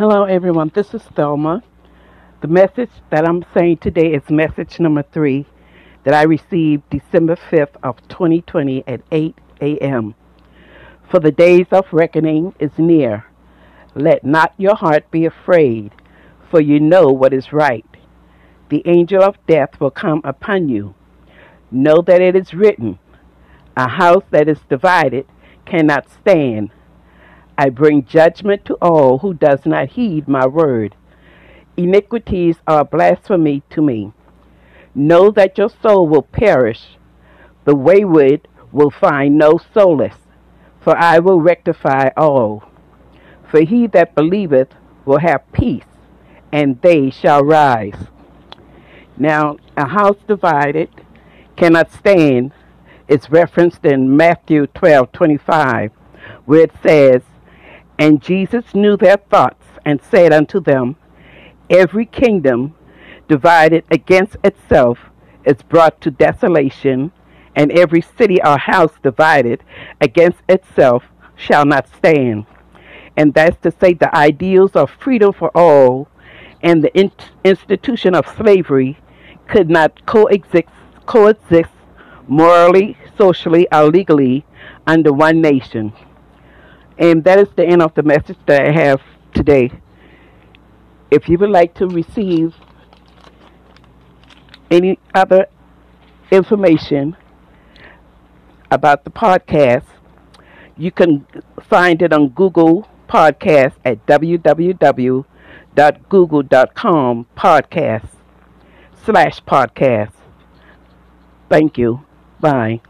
Hello, everyone. This is Thelma. The message that I'm saying today is message number three that I received December 5th of 2020 at 8 a.m. For the days of reckoning is near. Let not your heart be afraid, for you know what is right. The angel of death will come upon you. Know that it is written, A house that is divided cannot stand. I bring judgment to all who does not heed my word. Iniquities are blasphemy to me. Know that your soul will perish. The wayward will find no solace, for I will rectify all. For he that believeth will have peace, and they shall rise. Now, a house divided cannot stand is referenced in Matthew 12 25, where it says, And Jesus knew their thoughts and said unto them, Every kingdom divided against itself is brought to desolation, and every city or house divided against itself shall not stand. And that's to say, the ideals of freedom for all and the in- institution of slavery could not coexist, coexist morally, socially, or legally under one nation. And that is the end of the message that I have today. If you would like to receive any other information about the podcast, you can find it on Google Podcast at www.google.com podcast slash podcast. Thank you. Bye.